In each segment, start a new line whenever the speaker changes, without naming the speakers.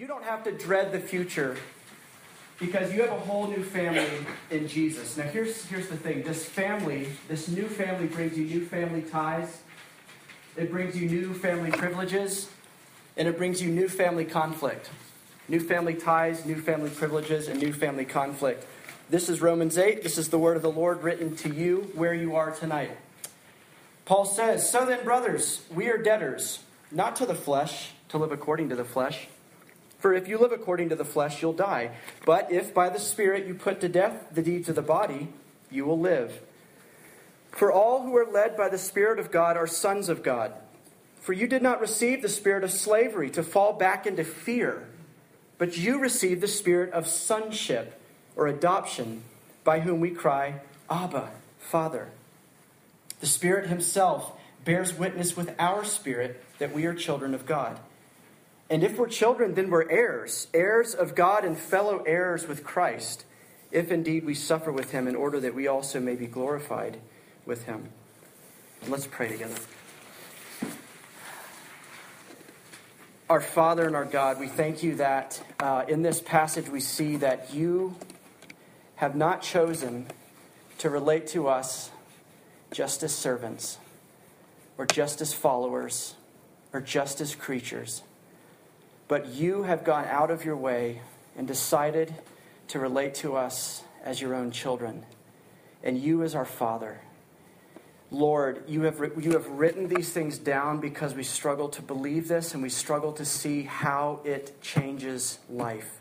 You don't have to dread the future because you have a whole new family in Jesus. Now, here's, here's the thing this family, this new family brings you new family ties, it brings you new family privileges, and it brings you new family conflict. New family ties, new family privileges, and new family conflict. This is Romans 8. This is the word of the Lord written to you where you are tonight. Paul says, So then, brothers, we are debtors, not to the flesh, to live according to the flesh. For if you live according to the flesh, you'll die. But if by the Spirit you put to death the deeds of the body, you will live. For all who are led by the Spirit of God are sons of God. For you did not receive the spirit of slavery to fall back into fear, but you received the spirit of sonship or adoption, by whom we cry, Abba, Father. The Spirit Himself bears witness with our spirit that we are children of God. And if we're children, then we're heirs, heirs of God and fellow heirs with Christ, if indeed we suffer with him in order that we also may be glorified with him. Let's pray together. Our Father and our God, we thank you that uh, in this passage we see that you have not chosen to relate to us just as servants, or just as followers, or just as creatures but you have gone out of your way and decided to relate to us as your own children, and you as our Father. Lord, you have, you have written these things down because we struggle to believe this and we struggle to see how it changes life.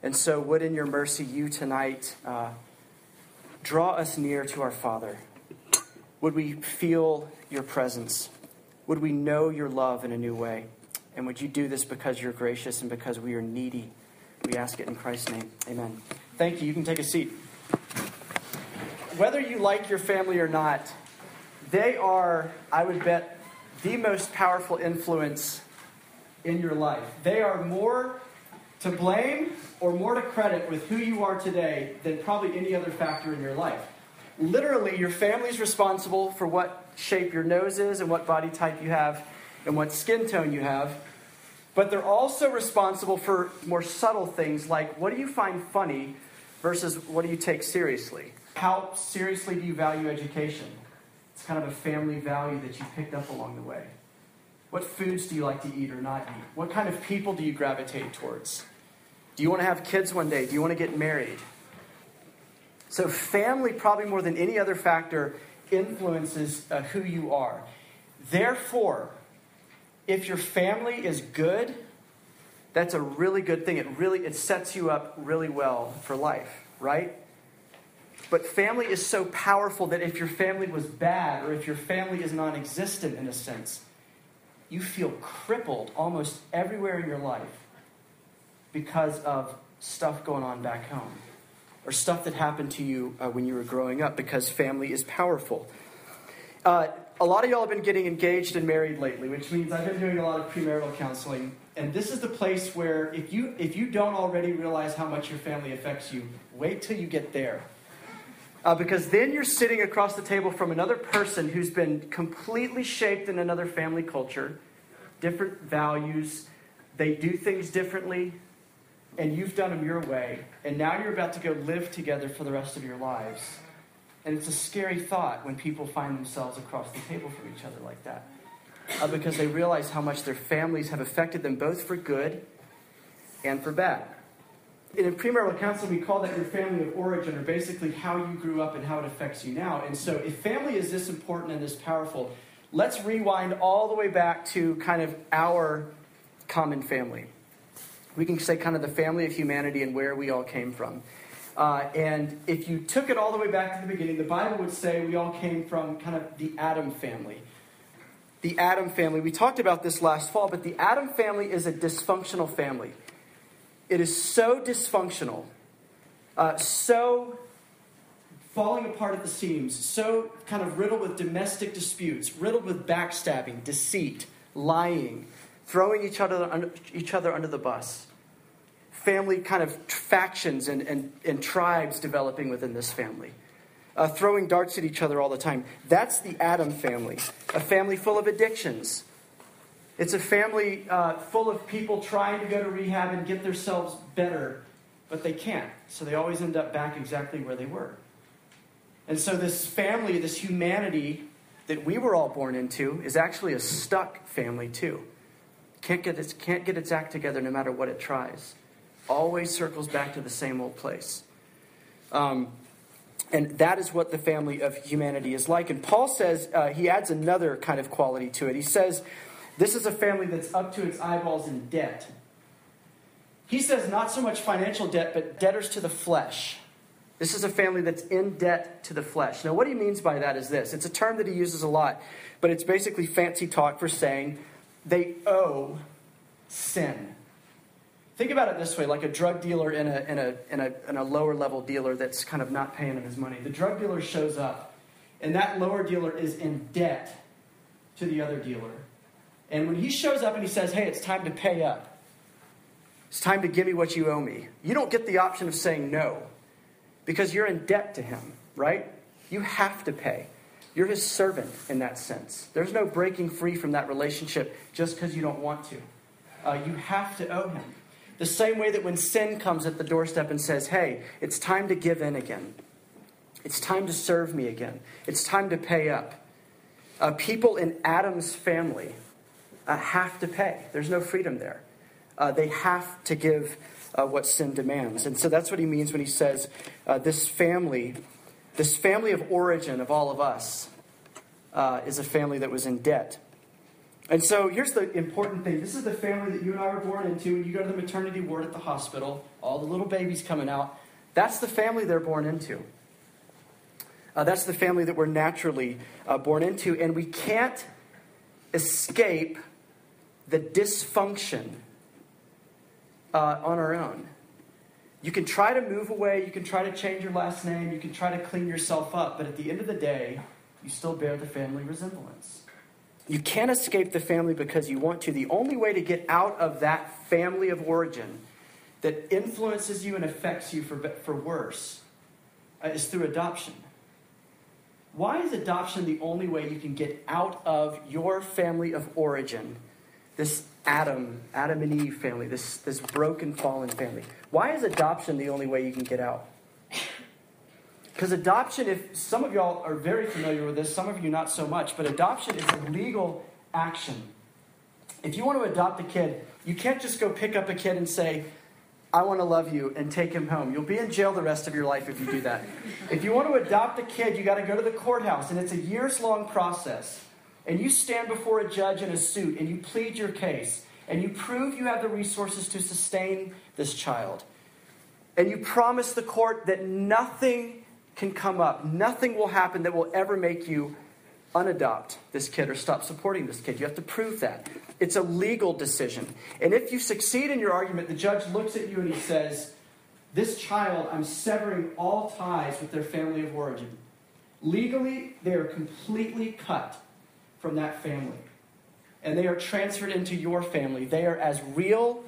And so, would in your mercy, you tonight uh, draw us near to our Father? Would we feel your presence? Would we know your love in a new way? And would you do this because you're gracious and because we are needy? We ask it in Christ's name. Amen. Thank you. You can take a seat. Whether you like your family or not, they are, I would bet, the most powerful influence in your life. They are more to blame or more to credit with who you are today than probably any other factor in your life. Literally, your family's responsible for what shape your nose is and what body type you have and what skin tone you have. But they're also responsible for more subtle things like what do you find funny versus what do you take seriously? How seriously do you value education? It's kind of a family value that you picked up along the way. What foods do you like to eat or not eat? What kind of people do you gravitate towards? Do you want to have kids one day? Do you want to get married? So, family, probably more than any other factor, influences uh, who you are. Therefore, if your family is good, that's a really good thing. It really it sets you up really well for life, right? But family is so powerful that if your family was bad or if your family is non existent in a sense, you feel crippled almost everywhere in your life because of stuff going on back home or stuff that happened to you uh, when you were growing up because family is powerful. Uh, a lot of y'all have been getting engaged and married lately, which means I've been doing a lot of premarital counseling. And this is the place where if you if you don't already realize how much your family affects you, wait till you get there. Uh, because then you're sitting across the table from another person who's been completely shaped in another family culture, different values, they do things differently, and you've done them your way, and now you're about to go live together for the rest of your lives. And it's a scary thought when people find themselves across the table from each other like that. Uh, because they realize how much their families have affected them both for good and for bad. In premarital counseling, we call that your family of origin, or basically how you grew up and how it affects you now. And so, if family is this important and this powerful, let's rewind all the way back to kind of our common family. We can say kind of the family of humanity and where we all came from. Uh, and if you took it all the way back to the beginning, the Bible would say we all came from kind of the Adam family. The Adam family, we talked about this last fall, but the Adam family is a dysfunctional family. It is so dysfunctional, uh, so falling apart at the seams, so kind of riddled with domestic disputes, riddled with backstabbing, deceit, lying, throwing each other under, each other under the bus family kind of factions and, and, and tribes developing within this family. Uh, throwing darts at each other all the time. That's the Adam family, a family full of addictions, It's a family uh, full of people trying to go to rehab and get themselves better, but they can't. So they always end up back exactly where they were. And so, this family, this humanity that we were all born into, is actually a stuck family, too. Can't get its, can't get its act together no matter what it tries. Always circles back to the same old place. Um, and that is what the family of humanity is like. And Paul says, uh, he adds another kind of quality to it. He says, this is a family that's up to its eyeballs in debt. He says, not so much financial debt, but debtors to the flesh. This is a family that's in debt to the flesh. Now, what he means by that is this it's a term that he uses a lot, but it's basically fancy talk for saying they owe sin. Think about it this way like a drug dealer in a, in, a, in, a, in a lower level dealer that's kind of not paying him his money. The drug dealer shows up, and that lower dealer is in debt to the other dealer. And when he shows up and he says, Hey, it's time to pay up, it's time to give me what you owe me, you don't get the option of saying no because you're in debt to him, right? You have to pay. You're his servant in that sense. There's no breaking free from that relationship just because you don't want to. Uh, you have to owe him. The same way that when sin comes at the doorstep and says, hey, it's time to give in again, it's time to serve me again, it's time to pay up. Uh, people in Adam's family uh, have to pay, there's no freedom there. Uh, they have to give uh, what sin demands. And so that's what he means when he says, uh, this family, this family of origin of all of us, uh, is a family that was in debt. And so here's the important thing. This is the family that you and I were born into. When you go to the maternity ward at the hospital, all the little babies coming out, that's the family they're born into. Uh, that's the family that we're naturally uh, born into. And we can't escape the dysfunction uh, on our own. You can try to move away, you can try to change your last name, you can try to clean yourself up, but at the end of the day, you still bear the family resemblance. You can't escape the family because you want to. The only way to get out of that family of origin that influences you and affects you for, for worse uh, is through adoption. Why is adoption the only way you can get out of your family of origin, this Adam, Adam and Eve family, this, this broken, fallen family? Why is adoption the only way you can get out? Because adoption, if some of y'all are very familiar with this, some of you not so much, but adoption is a legal action. If you want to adopt a kid, you can't just go pick up a kid and say, I want to love you and take him home. You'll be in jail the rest of your life if you do that. if you want to adopt a kid, you got to go to the courthouse, and it's a years long process. And you stand before a judge in a suit and you plead your case, and you prove you have the resources to sustain this child. And you promise the court that nothing can come up. Nothing will happen that will ever make you unadopt this kid or stop supporting this kid. You have to prove that. It's a legal decision. And if you succeed in your argument, the judge looks at you and he says, This child, I'm severing all ties with their family of origin. Legally, they are completely cut from that family. And they are transferred into your family. They are as real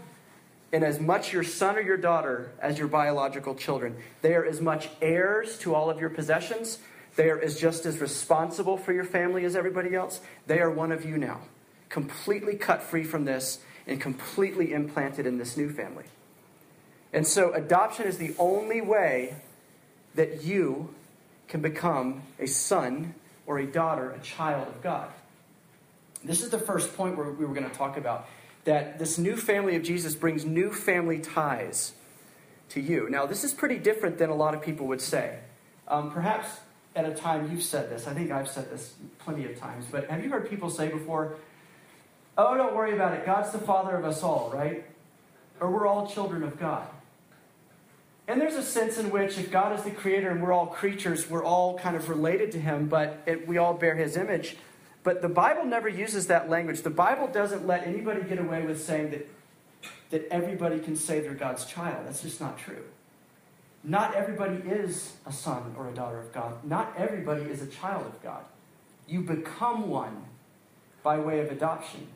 and as much your son or your daughter as your biological children. They are as much heirs to all of your possessions. They are as just as responsible for your family as everybody else. They are one of you now, completely cut free from this and completely implanted in this new family. And so, adoption is the only way that you can become a son or a daughter, a child of God. This is the first point we were going to talk about that this new family of Jesus brings new family ties to you. Now, this is pretty different than a lot of people would say. Um, perhaps at a time you've said this. I think I've said this plenty of times. But have you heard people say before, oh, don't worry about it. God's the father of us all, right? Or we're all children of God. And there's a sense in which if God is the creator and we're all creatures, we're all kind of related to him, but it, we all bear his image. But the Bible never uses that language. The Bible doesn't let anybody get away with saying that, that everybody can say they're God's child. That's just not true. Not everybody is a son or a daughter of God. Not everybody is a child of God. You become one by way of adoption.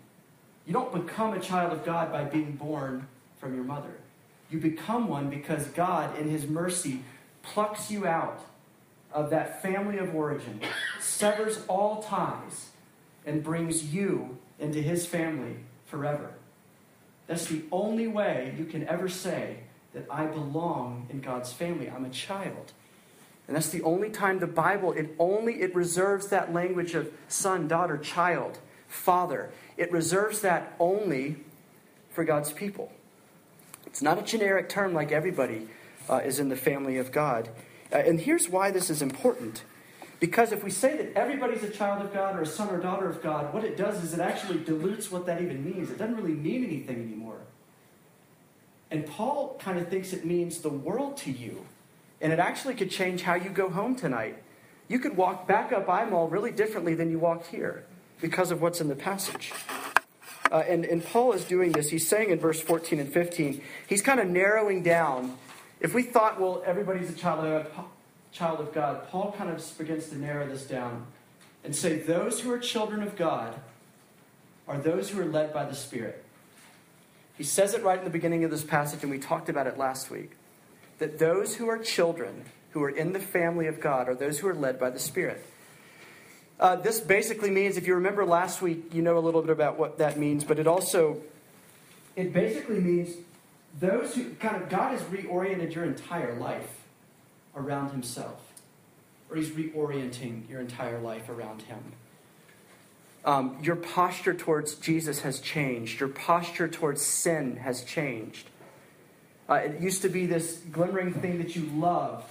You don't become a child of God by being born from your mother. You become one because God, in His mercy, plucks you out of that family of origin, severs all ties, and brings you into his family forever. That's the only way you can ever say that I belong in God's family. I'm a child. And that's the only time the Bible, it only it reserves that language of son, daughter, child, father. It reserves that only for God's people. It's not a generic term like everybody uh, is in the family of God. Uh, and here's why this is important. Because if we say that everybody's a child of God or a son or daughter of God, what it does is it actually dilutes what that even means. It doesn't really mean anything anymore. And Paul kind of thinks it means the world to you. And it actually could change how you go home tonight. You could walk back up Eyemall really differently than you walked here because of what's in the passage. Uh, and, and Paul is doing this. He's saying in verse 14 and 15, he's kind of narrowing down. If we thought, well, everybody's a child of God, child of God, Paul kind of begins to narrow this down and say, those who are children of God are those who are led by the Spirit. He says it right in the beginning of this passage, and we talked about it last week that those who are children, who are in the family of God, are those who are led by the Spirit. Uh, this basically means, if you remember last week, you know a little bit about what that means, but it also, it basically means those who kind of, God has reoriented your entire life around Himself, or He's reorienting your entire life around Him. Um, your posture towards Jesus has changed. Your posture towards sin has changed. Uh, it used to be this glimmering thing that you loved,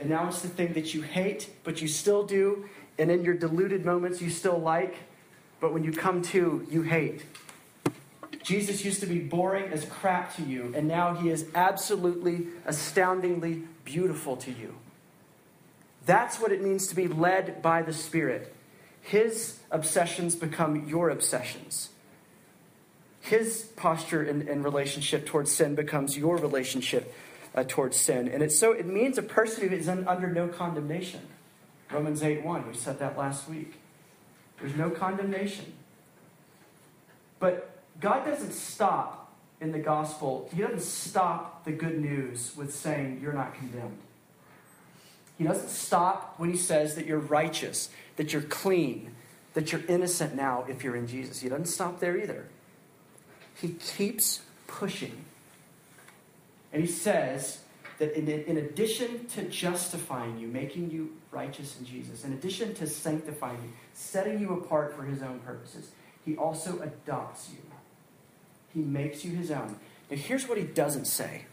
and now it's the thing that you hate, but you still do, and in your deluded moments you still like, but when you come to, you hate. Jesus used to be boring as crap to you, and now he is absolutely, astoundingly beautiful to you. That's what it means to be led by the Spirit. His obsessions become your obsessions. His posture and, and relationship towards sin becomes your relationship uh, towards sin. And it's so it means a person who is under no condemnation. Romans 8 1, we said that last week. There's no condemnation. But God doesn't stop in the gospel, He doesn't stop the good news with saying you're not condemned. He doesn't stop when He says that you're righteous, that you're clean, that you're innocent now if you're in Jesus. He doesn't stop there either. He keeps pushing. And He says, that in, in, addition to justifying you, making you righteous in Jesus, in addition to sanctifying you, setting you apart for his own purposes, he also adopts you. He makes you his own. Now, here's what he doesn't say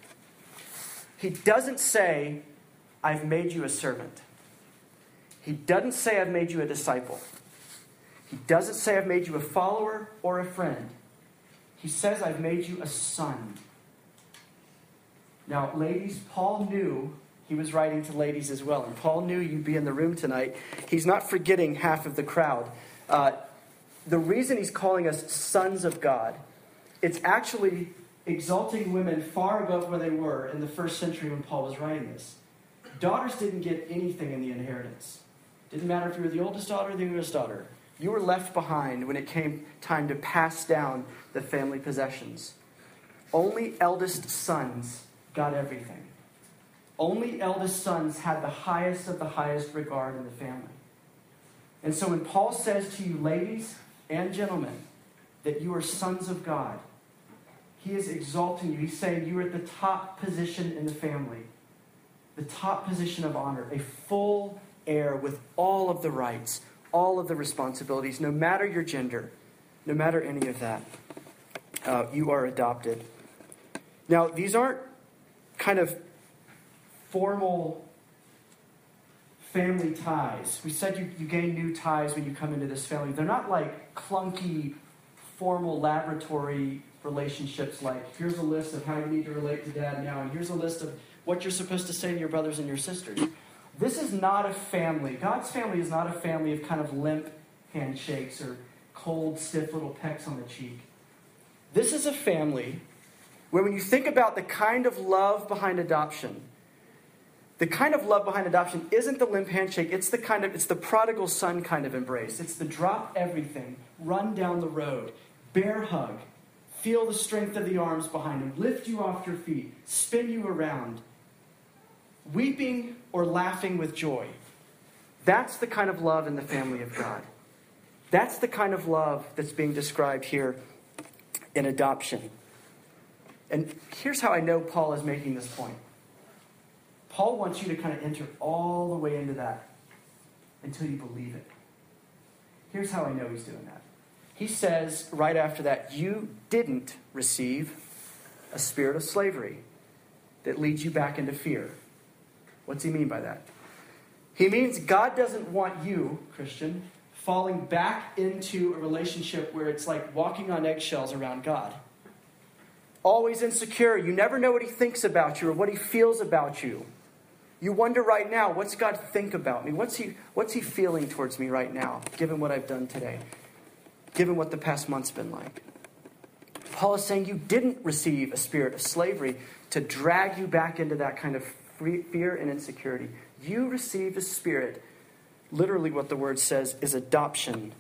He doesn't say, I've made you a servant. He doesn't say, I've made you a disciple. He doesn't say, I've made you a follower or a friend. He says, I've made you a son. Now, ladies, Paul knew he was writing to ladies as well, and Paul knew you'd be in the room tonight. He's not forgetting half of the crowd. Uh, the reason he's calling us sons of God it's actually exalting women far above where they were in the first century when Paul was writing this. Daughters didn't get anything in the inheritance. Didn't matter if you were the oldest daughter or the youngest daughter. You were left behind when it came time to pass down the family possessions. Only eldest sons got everything. Only eldest sons had the highest of the highest regard in the family. And so when Paul says to you, ladies and gentlemen, that you are sons of God, he is exalting you. He's saying you are at the top position in the family, the top position of honor, a full heir with all of the rights, all of the responsibilities, no matter your gender, no matter any of that. Uh, you are adopted. Now, these aren't kind of formal family ties. We said you, you gain new ties when you come into this family. They're not like clunky, formal laboratory relationships like here's a list of how you need to relate to dad now, and here's a list of what you're supposed to say to your brothers and your sisters. This is not a family. God's family is not a family of kind of limp handshakes or cold, stiff little pecks on the cheek. This is a family where, when you think about the kind of love behind adoption, the kind of love behind adoption isn't the limp handshake, it's the kind of it's the prodigal son kind of embrace. It's the drop everything, run down the road, bear hug, Feel the strength of the arms behind him, lift you off your feet, spin you around, weeping or laughing with joy. That's the kind of love in the family of God. That's the kind of love that's being described here in adoption. And here's how I know Paul is making this point. Paul wants you to kind of enter all the way into that until you believe it. Here's how I know he's doing that. He says right after that, You didn't receive a spirit of slavery that leads you back into fear. What's he mean by that? He means God doesn't want you, Christian, falling back into a relationship where it's like walking on eggshells around God. Always insecure. You never know what he thinks about you or what he feels about you. You wonder right now, what's God think about me? What's he, what's he feeling towards me right now, given what I've done today, given what the past month's been like? Paul is saying you didn't receive a spirit of slavery to drag you back into that kind of fear and insecurity. You received a spirit, literally, what the word says is adoption.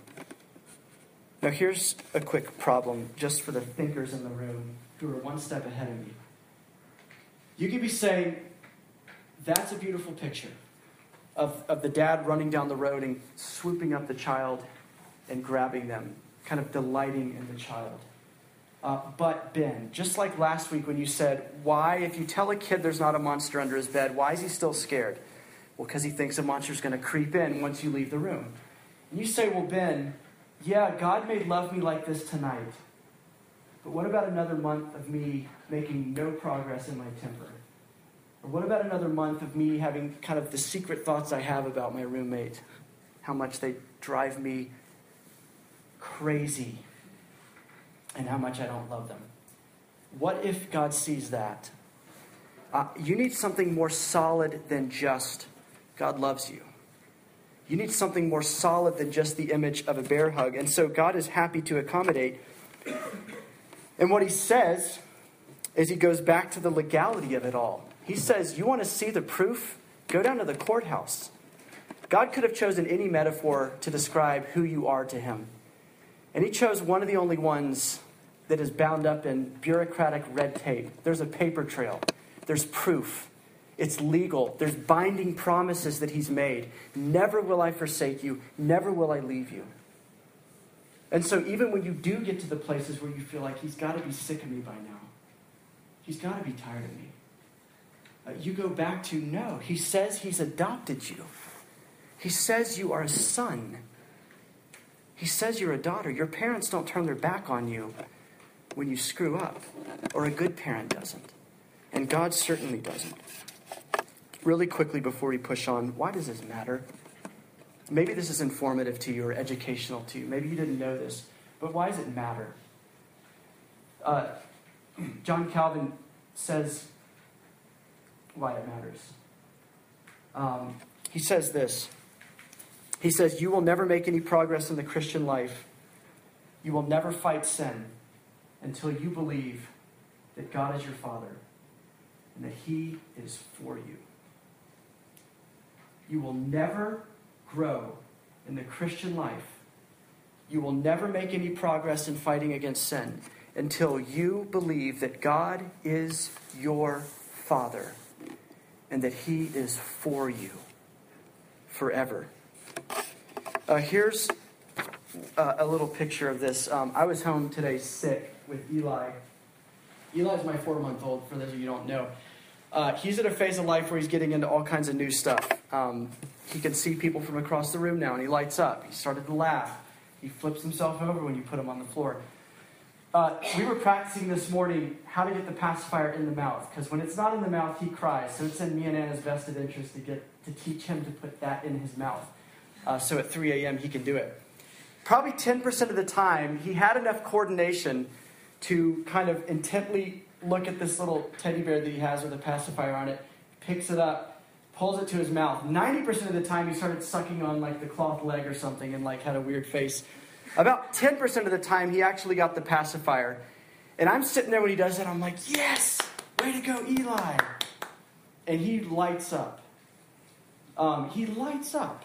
Now, here's a quick problem just for the thinkers in the room who are one step ahead of me. You could be saying, that's a beautiful picture of, of the dad running down the road and swooping up the child and grabbing them, kind of delighting in the child. Uh, but Ben, just like last week when you said, why, if you tell a kid there's not a monster under his bed, why is he still scared? Well, because he thinks a monster's going to creep in once you leave the room. And you say, well, Ben, yeah, God may love me like this tonight. But what about another month of me making no progress in my temper? Or what about another month of me having kind of the secret thoughts I have about my roommate? How much they drive me crazy and how much I don't love them. What if God sees that? Uh, you need something more solid than just God loves you. You need something more solid than just the image of a bear hug. And so God is happy to accommodate. And what he says is he goes back to the legality of it all. He says, You want to see the proof? Go down to the courthouse. God could have chosen any metaphor to describe who you are to him. And he chose one of the only ones that is bound up in bureaucratic red tape. There's a paper trail, there's proof. It's legal. There's binding promises that he's made. Never will I forsake you. Never will I leave you. And so, even when you do get to the places where you feel like he's got to be sick of me by now, he's got to be tired of me, uh, you go back to no. He says he's adopted you, he says you are a son. He says you're a daughter. Your parents don't turn their back on you when you screw up, or a good parent doesn't. And God certainly doesn't. Really quickly before we push on, why does this matter? Maybe this is informative to you or educational to you. Maybe you didn't know this, but why does it matter? Uh, John Calvin says why it matters. Um, he says this he says, You will never make any progress in the Christian life. You will never fight sin until you believe that God is your Father and that He is for you. You will never grow in the Christian life. You will never make any progress in fighting against sin until you believe that God is your Father and that He is for you forever. Uh, here's uh, a little picture of this. Um, I was home today sick with Eli. Eli's my four month old, for those of you who don't know. Uh, he's at a phase of life where he's getting into all kinds of new stuff. Um, he can see people from across the room now, and he lights up. He started to laugh. He flips himself over when you put him on the floor. Uh, we were practicing this morning how to get the pacifier in the mouth, because when it's not in the mouth, he cries. So it's in me and Anna's vested interest to get to teach him to put that in his mouth. Uh, so at 3 a.m., he can do it. Probably 10% of the time, he had enough coordination to kind of intently look at this little teddy bear that he has with a pacifier on it, picks it up, pulls it to his mouth. 90% of the time, he started sucking on like the cloth leg or something and like had a weird face. About 10% of the time, he actually got the pacifier. And I'm sitting there when he does that, I'm like, yes, way to go, Eli. And he lights up. Um, he lights up.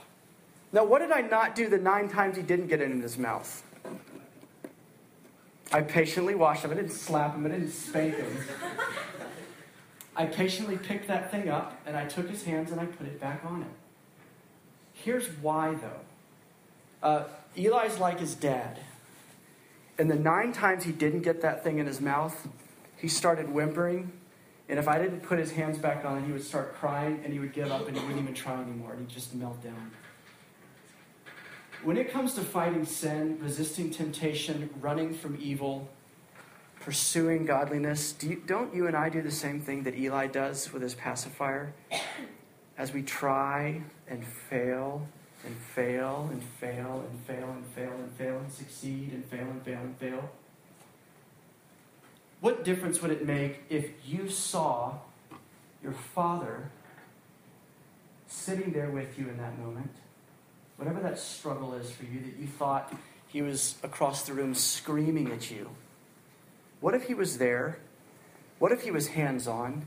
Now, what did I not do the nine times he didn't get it in his mouth? I patiently washed him. I didn't slap him. I didn't spank him. I patiently picked that thing up and I took his hands and I put it back on him. Here's why, though. Uh, Eli's like his dad. And the nine times he didn't get that thing in his mouth, he started whimpering. And if I didn't put his hands back on, he would start crying and he would give up and he wouldn't even try anymore and he'd just melt down. When it comes to fighting sin, resisting temptation, running from evil, pursuing godliness, do you, don't you and I do the same thing that Eli does with his pacifier? As we try and fail and fail and fail and fail and fail and fail and succeed and fail and fail and fail. What difference would it make if you saw your father sitting there with you in that moment? Whatever that struggle is for you, that you thought he was across the room screaming at you. What if he was there? What if he was hands on?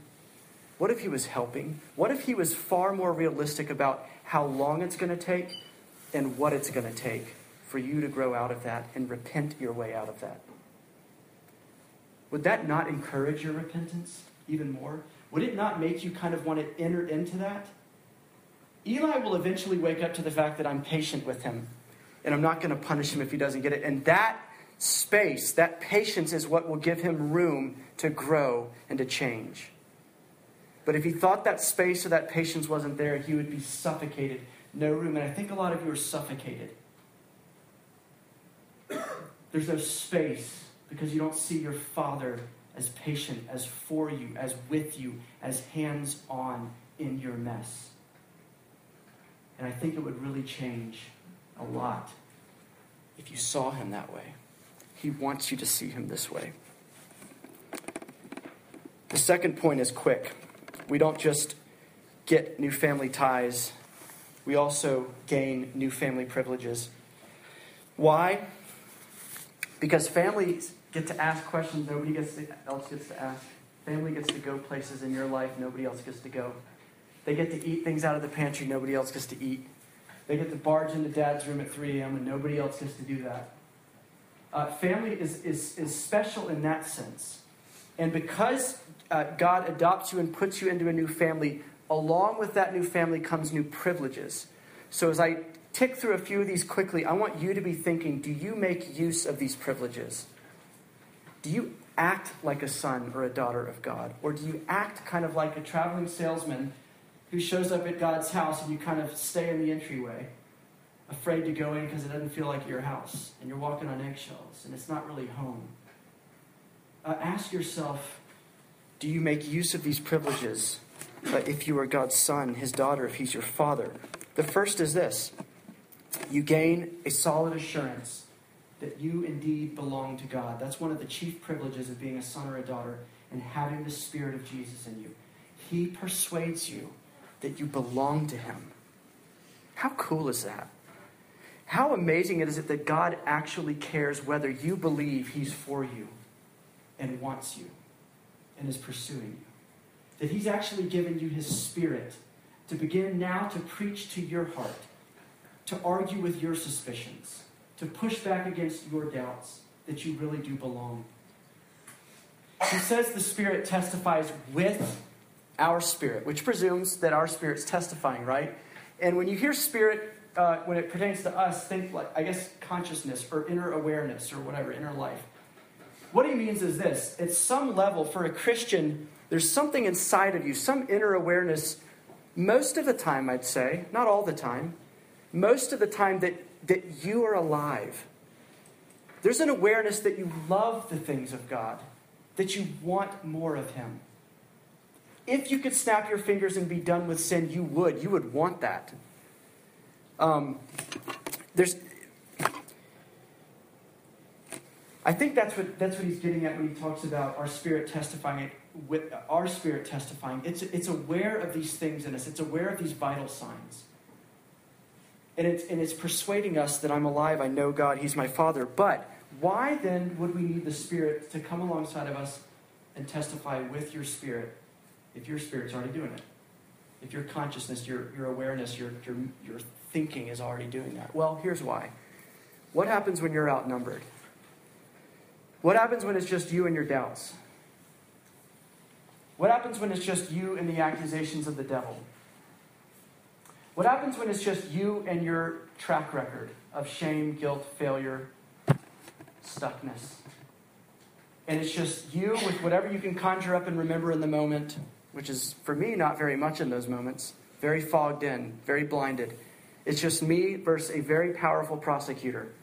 What if he was helping? What if he was far more realistic about how long it's going to take and what it's going to take for you to grow out of that and repent your way out of that? Would that not encourage your repentance even more? Would it not make you kind of want to enter into that? Eli will eventually wake up to the fact that I'm patient with him and I'm not going to punish him if he doesn't get it. And that space, that patience is what will give him room to grow and to change. But if he thought that space or that patience wasn't there, he would be suffocated. No room. And I think a lot of you are suffocated. There's no space because you don't see your father as patient, as for you, as with you, as hands on in your mess. And I think it would really change a lot if you saw him that way. He wants you to see him this way. The second point is quick. We don't just get new family ties, we also gain new family privileges. Why? Because families get to ask questions nobody gets to, else gets to ask. Family gets to go places in your life nobody else gets to go. They get to eat things out of the pantry nobody else gets to eat. They get to barge into dad's room at 3 a.m. and nobody else gets to do that. Uh, family is, is, is special in that sense. And because uh, God adopts you and puts you into a new family, along with that new family comes new privileges. So as I tick through a few of these quickly, I want you to be thinking do you make use of these privileges? Do you act like a son or a daughter of God? Or do you act kind of like a traveling salesman who shows up at God's house and you kind of stay in the entryway, afraid to go in because it doesn't feel like your house and you're walking on eggshells and it's not really home? Uh, ask yourself do you make use of these privileges uh, if you are God's son, his daughter, if he's your father? The first is this you gain a solid assurance that you indeed belong to God. That's one of the chief privileges of being a son or a daughter and having the Spirit of Jesus in you. He persuades you that you belong to Him. How cool is that? How amazing is it that God actually cares whether you believe He's for you and wants you and is pursuing you? That He's actually given you His Spirit to begin now to preach to your heart, to argue with your suspicions to push back against your doubts that you really do belong. He says the Spirit testifies with our spirit, which presumes that our spirit's testifying, right? And when you hear spirit, uh, when it pertains to us, think like, I guess, consciousness or inner awareness or whatever, inner life. What he means is this at some level, for a Christian, there's something inside of you, some inner awareness, most of the time, I'd say, not all the time, most of the time that that you are alive. There's an awareness that you love the things of God, that you want more of Him. If you could snap your fingers and be done with sin, you would. You would want that. Um, there's, I think that's what that's what he's getting at when he talks about our spirit testifying it with our spirit testifying. It's it's aware of these things in us. It's aware of these vital signs. And it's, and it's persuading us that I'm alive, I know God, He's my Father. But why then would we need the Spirit to come alongside of us and testify with your Spirit if your Spirit's already doing it? If your consciousness, your, your awareness, your, your, your thinking is already doing that? Well, here's why. What happens when you're outnumbered? What happens when it's just you and your doubts? What happens when it's just you and the accusations of the devil? What happens when it's just you and your track record of shame, guilt, failure, stuckness? And it's just you with whatever you can conjure up and remember in the moment, which is for me not very much in those moments, very fogged in, very blinded. It's just me versus a very powerful prosecutor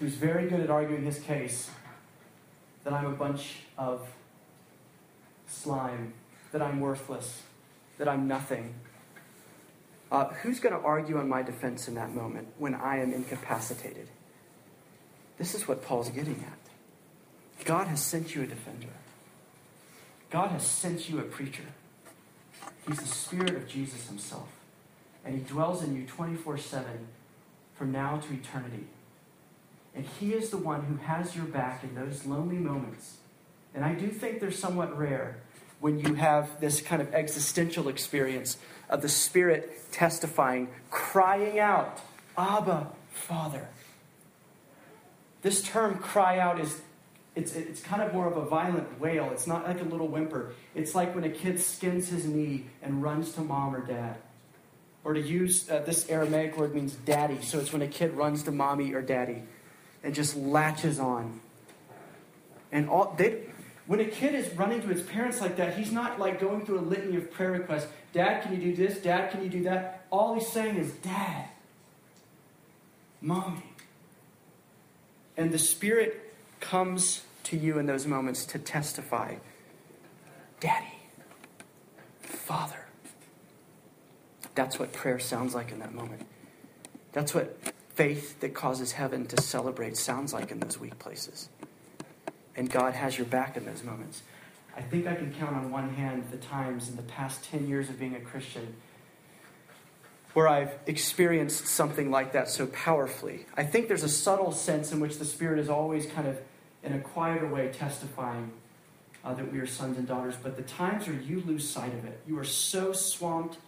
who's very good at arguing his case that I'm a bunch of slime, that I'm worthless, that I'm nothing. Uh, who's going to argue on my defense in that moment when I am incapacitated? This is what Paul's getting at. God has sent you a defender. God has sent you a preacher. He's the Spirit of Jesus Himself. And He dwells in you 24 7 from now to eternity. And He is the one who has your back in those lonely moments. And I do think they're somewhat rare when you have this kind of existential experience of the Spirit testifying, crying out, Abba, Father. This term cry out is it's, it's kind of more of a violent wail. It's not like a little whimper. It's like when a kid skins his knee and runs to mom or dad. Or to use uh, this Aramaic word means daddy. So it's when a kid runs to mommy or daddy and just latches on. And all they, when a kid is running to his parents like that, he's not like going through a litany of prayer requests. Dad, can you do this? Dad, can you do that? All he's saying is, Dad, Mommy. And the Spirit comes to you in those moments to testify Daddy, Father. That's what prayer sounds like in that moment. That's what faith that causes heaven to celebrate sounds like in those weak places. And God has your back in those moments. I think I can count on one hand the times in the past 10 years of being a Christian where I've experienced something like that so powerfully. I think there's a subtle sense in which the Spirit is always kind of in a quieter way testifying uh, that we are sons and daughters, but the times where you lose sight of it, you are so swamped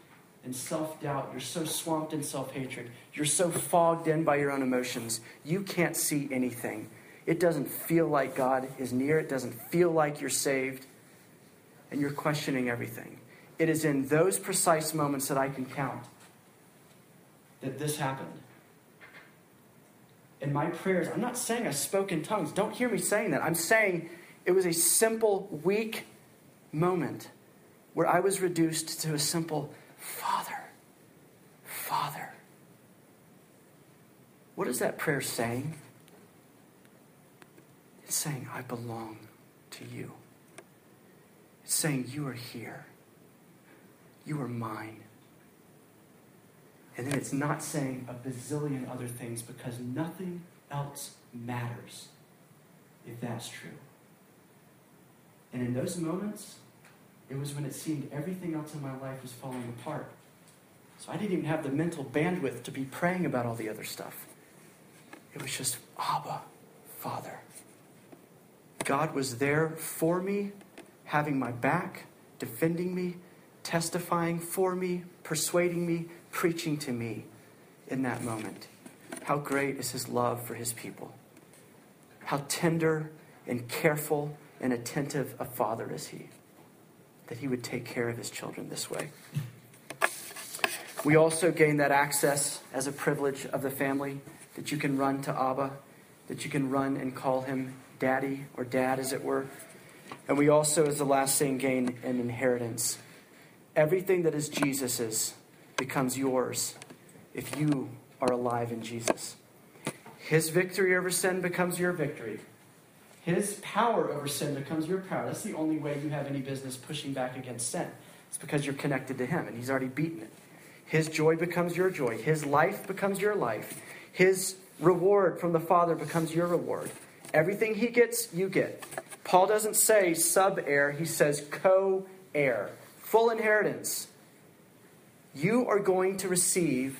in self doubt, you're so swamped in self hatred, you're so fogged in by your own emotions, you can't see anything. It doesn't feel like God is near, it doesn't feel like you're saved, and you're questioning everything. It is in those precise moments that I can count that this happened in my prayers, I'm not saying I spoke in tongues. Don't hear me saying that. I'm saying it was a simple, weak moment where I was reduced to a simple Father, Father. What is that prayer saying? It's saying, I belong to you. It's saying, You are here. You are mine. And then it's not saying a bazillion other things because nothing else matters if that's true. And in those moments, it was when it seemed everything else in my life was falling apart. So I didn't even have the mental bandwidth to be praying about all the other stuff. It was just Abba, Father. God was there for me, having my back, defending me, testifying for me, persuading me, preaching to me in that moment. How great is his love for his people. How tender and careful and attentive a father is he, that he would take care of his children this way. We also gain that access as a privilege of the family that you can run to Abba, that you can run and call him daddy or dad, as it were. And we also, as the last thing, gain an inheritance. Everything that is Jesus's becomes yours if you are alive in Jesus. His victory over sin becomes your victory. His power over sin becomes your power. That's the only way you have any business pushing back against sin. It's because you're connected to Him and He's already beaten it. His joy becomes your joy. His life becomes your life. His reward from the Father becomes your reward. Everything He gets, you get. Paul doesn't say sub heir, he says co heir. Full inheritance you are going to receive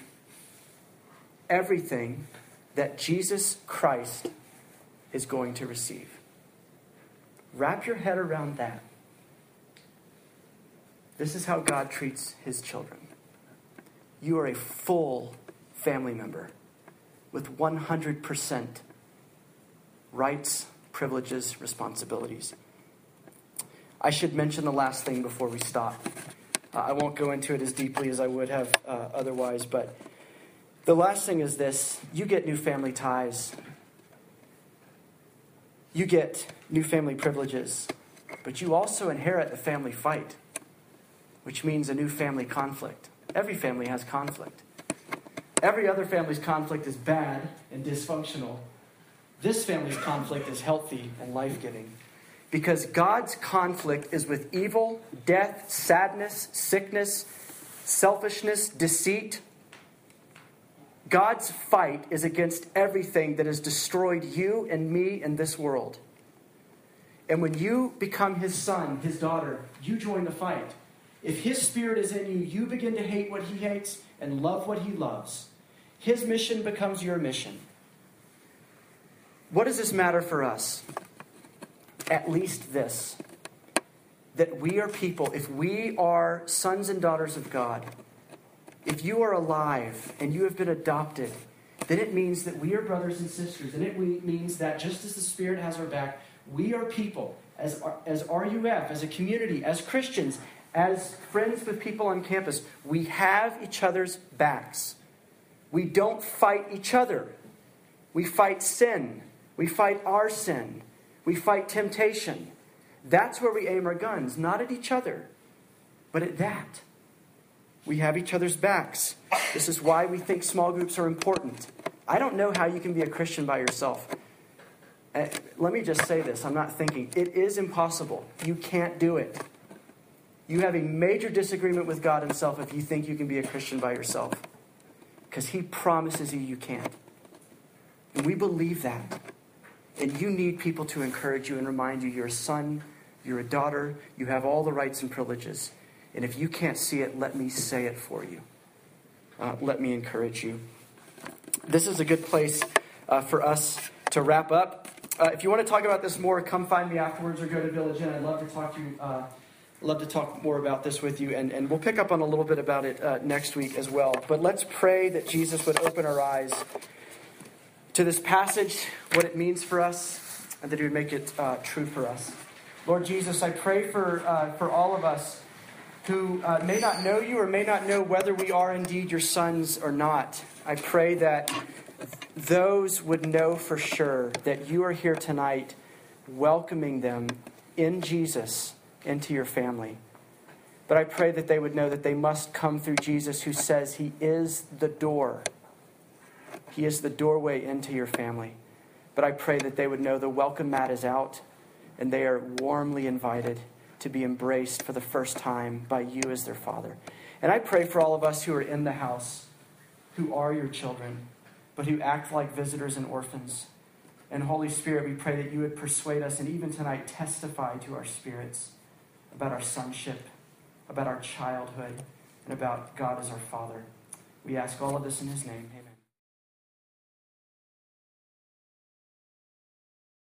everything that Jesus Christ is going to receive. Wrap your head around that. This is how God treats his children. You are a full family member with 100% rights, privileges, responsibilities. I should mention the last thing before we stop. Uh, I won't go into it as deeply as I would have uh, otherwise, but the last thing is this you get new family ties, you get new family privileges, but you also inherit the family fight, which means a new family conflict. Every family has conflict. Every other family's conflict is bad and dysfunctional. This family's conflict is healthy and life giving. Because God's conflict is with evil, death, sadness, sickness, selfishness, deceit. God's fight is against everything that has destroyed you and me in this world. And when you become his son, his daughter, you join the fight. If his spirit is in you, you begin to hate what he hates and love what he loves. His mission becomes your mission. What does this matter for us? At least this that we are people, if we are sons and daughters of God, if you are alive and you have been adopted, then it means that we are brothers and sisters. And it means that just as the Spirit has our back, we are people, as, as RUF, as a community, as Christians, as friends with people on campus, we have each other's backs. We don't fight each other. We fight sin. We fight our sin. We fight temptation. That's where we aim our guns, not at each other, but at that. We have each other's backs. This is why we think small groups are important. I don't know how you can be a Christian by yourself. Uh, let me just say this I'm not thinking. It is impossible. You can't do it. You have a major disagreement with God Himself if you think you can be a Christian by yourself because He promises you you can't. And we believe that. And you need people to encourage you and remind you you're a son, you're a daughter, you have all the rights and privileges. And if you can't see it, let me say it for you. Uh, let me encourage you. This is a good place uh, for us to wrap up. Uh, if you want to talk about this more, come find me afterwards or go to Village Inn. I'd love to talk to you uh, love to talk more about this with you, and, and we'll pick up on a little bit about it uh, next week as well. But let's pray that Jesus would open our eyes to this passage, what it means for us, and that He would make it uh, true for us. Lord Jesus, I pray for, uh, for all of us who uh, may not know you or may not know whether we are indeed your sons or not. I pray that those would know for sure that you are here tonight welcoming them in Jesus into your family. But I pray that they would know that they must come through Jesus, who says he is the door. He is the doorway into your family. But I pray that they would know the welcome mat is out and they are warmly invited to be embraced for the first time by you as their father. And I pray for all of us who are in the house, who are your children, but who act like visitors and orphans. And Holy Spirit, we pray that you would persuade us and even tonight testify to our spirits about our sonship, about our childhood, and about God as our Father. We ask all of this in His name.